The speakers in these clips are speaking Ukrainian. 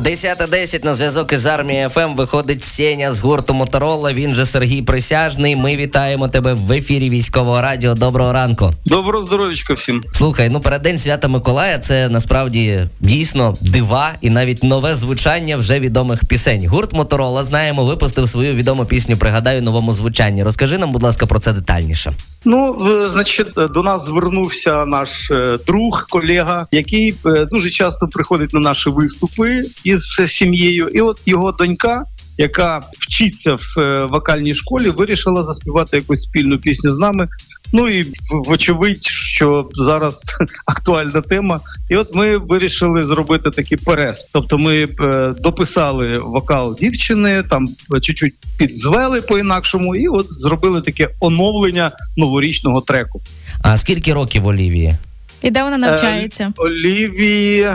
10.10 на зв'язок із армією ФМ виходить Сеня з гурту Моторола. Він же Сергій Присяжний. Ми вітаємо тебе в ефірі військового радіо. Доброго ранку. Доброго здоров'ячка всім. Слухай, ну переддень свята Миколая це насправді дійсно дива і навіть нове звучання вже відомих пісень. Гурт Моторола знаємо, випустив свою відому пісню. Пригадаю новому звучанні. Розкажи нам, будь ласка, про це детальніше. Ну, е, значить, до нас звернувся наш е, друг, колега, який е, дуже часто приходить на наші виступи із сім'єю. І от його донька, яка вчиться в е, вокальній школі, вирішила заспівати якусь спільну пісню з нами. Ну і в- вочевидь, що зараз актуальна тема. І от ми вирішили зробити такий перес. Тобто, ми е, дописали вокал дівчини, там е, чуть-чуть підзвели по-інакшому, і от зробили таке оновлення новорічного треку. А скільки років Олівії? І де вона навчається? Олівії.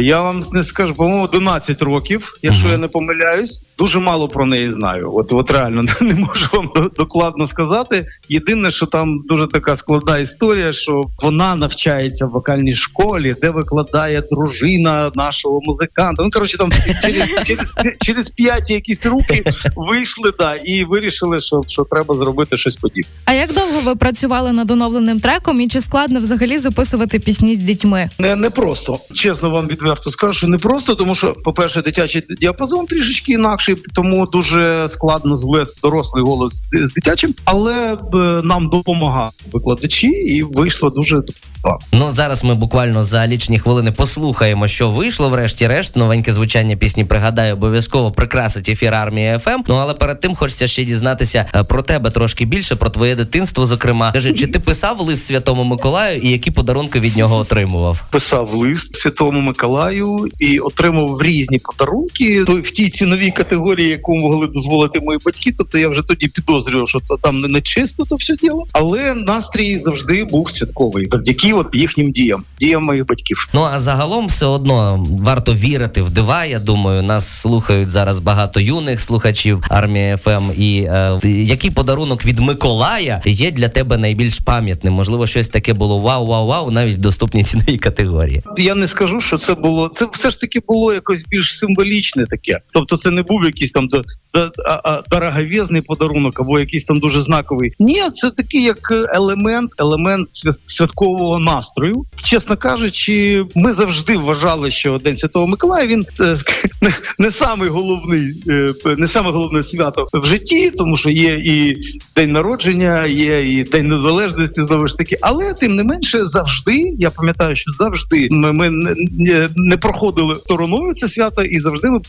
Я вам не скажу, по-моєму, 11 років, якщо Мгм. я не помиляюсь. Дуже мало про неї знаю. От, от реально не можу вам докладно сказати. Єдине, що там дуже така складна історія, що вона навчається в вокальній школі, де викладає дружина нашого музиканта. Ну коротше, там через, через, через п'ять якісь руки вийшли да, і вирішили, що, що треба зробити щось подібне. А як довго ви працювали над оновленим треком, і чи складно взагалі записувати пісні з дітьми? Не, не просто. Чесно вам відверто скажу, що не просто, тому що, по-перше, дитячий діапазон трішечки інакший, тому дуже складно звести дорослий голос з дитячим, але нам допомагали викладачі, і вийшло дуже так. Ну зараз ми буквально за лічні хвилини послухаємо, що вийшло. Врешті-решт, новеньке звучання пісні пригадаю, обов'язково прикрасить ефір армії ФМ. Ну але перед тим хочеться ще дізнатися е, про тебе трошки більше, про твоє дитинство. Зокрема, Скажи, чи ти писав лист Святому Миколаю і які подарунки від нього отримував? Писав лист Святому Миколаю і отримав різні подарунки той- в тій ціновій категорії, яку могли дозволити мої батьки. Тобто я вже тоді підозрював, що то там не, не чисто то все діло. Але настрій завжди був святковий завдяки от їхнім діям, діям моїх батьків. Ну а загалом все одно варто вірити в дива. Я думаю, нас слухають зараз багато юних слухачів армії ФМ. І е, який подарунок від Миколая є для тебе найбільш пам'ятним? Можливо, щось таке було вау, вау, вау, навіть в доступній ціновій категорії. Я не скажу, що це було. Це все ж таки було якось більш символічне таке. Тобто, це не був якийсь там до, до, а, а, дороговезний подарунок або якийсь там дуже знаковий. Ні, це такий як елемент, елемент свя- святкового настрою. Чесно кажучи, ми завжди вважали, що День Святого Миколая він е, не, не самий головний, е, не саме головне свято в житті, тому що є і день народження, є і день незалежності знову ж таки. Але тим не менше, завжди я пам'ятаю, що завжди ми, ми не, не, проходили стороною це свято, і завжди ми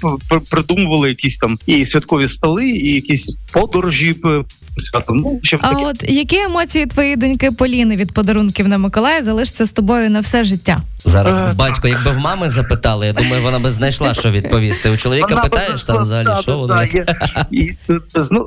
придумували якісь там і святкові столи, і якісь подорожі п- святом. Ну ще А таке. от які емоції твоєї доньки Поліни від подарунків на Миколая залишаться з тобою на все життя? Зараз Е. батько, якби в мами запитали, я думаю, вона би знайшла, що відповісти. У чоловіка питаєш там взагалі, що воно. І е,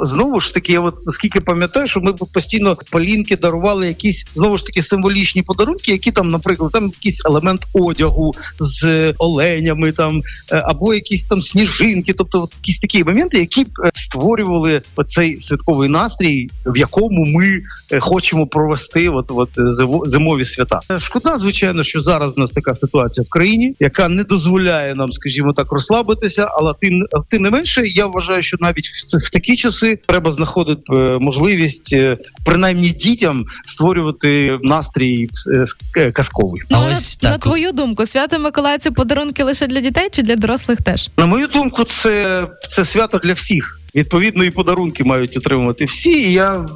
знову ж таки, я от скільки пам'ятаю, що ми постійно Полінки дарували якісь знову ж таки символічні подарунки, які там, наприклад, там якийсь елемент одягу з е, оленями, там е, або якісь там сніжинки, тобто от якісь такі моменти, які б, е, створювали оцей святковий настрій, в якому ми е, хочемо провести от, от е, зимові свята. Е, Шкода, звичайно, що зараз нас така ситуація в країні, яка не дозволяє нам, скажімо так, розслабитися. Але тим тим не менше, я вважаю, що навіть в, в такі часи треба знаходити е, можливість, е, принаймні дітям створювати настрій е, казковий. Ну, а ось на, так. на твою думку, свято Миколая це подарунки лише для дітей чи для дорослих теж? На мою думку, це, це свято для всіх. Відповідно, і подарунки мають отримувати всі. І я е,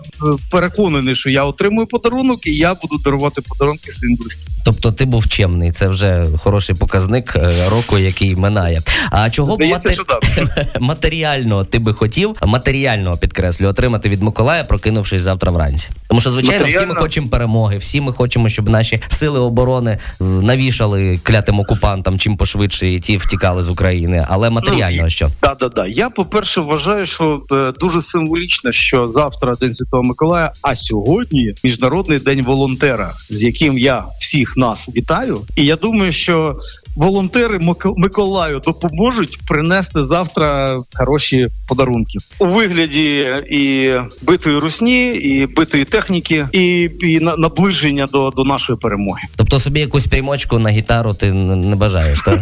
переконаний, що я отримую подарунок, і я буду дарувати подарунки своїм близьким. Тобто ти був чемний, це вже хороший показник е, року, який минає. А чого б мати... матеріального ти би хотів, матеріального підкреслю, отримати від Миколая, прокинувшись завтра вранці? Тому що, звичайно, всі ми хочемо перемоги, всі ми хочемо, щоб наші сили оборони е, навішали клятим окупантам чим пошвидше і ті втікали з України. Але матеріально Ну, що? Да, да, да. Я, по-перше, вважаю, що е, дуже символічно, що завтра День Святого Миколая, а сьогодні Міжнародний день волонтера, з яким я всіх нас вітаю. І я думаю, що волонтери Мик- Миколаю допоможуть принести завтра хороші подарунки у вигляді і битої русні, і битої техніки, і, і наближення до, до нашої перемоги. Тобто собі якусь приймочку на гітару ти не бажаєш, так?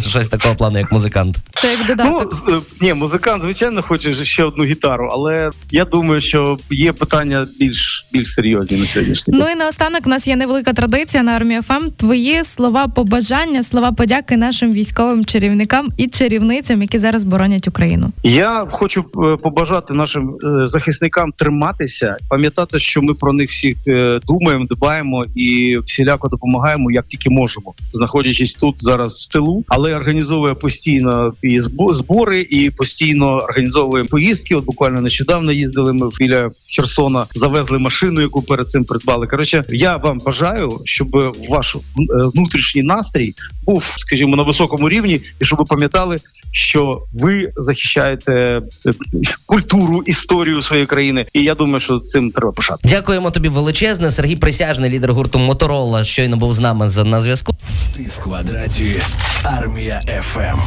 Щось такого плану, як музикант. Це як Ну додаток. е, ні, музикант звичайно хоче ще одну гітару, але я думаю, що є питання більш більш серйозні на сьогоднішній. Ну і наостанок у нас є невелика традиція на армії ФМ. Твої слова побажання, слова подяки нашим військовим чарівникам і чарівницям, які зараз боронять Україну. Я хочу е, побажати нашим е, захисникам триматися, пам'ятати, що ми про них всіх е, думаємо, дбаємо і всіляко допомагаємо, як тільки можемо, знаходячись тут зараз в тилу, але організовує постійно і збори, і постійно організовує поїздки. От буквально нещодавно їздили ми біля Херсона, завезли машину, яку перед цим придбали. Коротше, я вам бажаю, щоб ваш внутрішній настрій був, скажімо, на високому рівні, і щоб ви пам'ятали, що ви захищаєте е, культуру, історію своєї країни. І я думаю, що цим треба пишати. Дякуємо тобі величезне. Сергій Присяжний, лідер гурту Моторола, щойно був з нами за- на зв'язку. Ти в квадраті. Армія ФМ.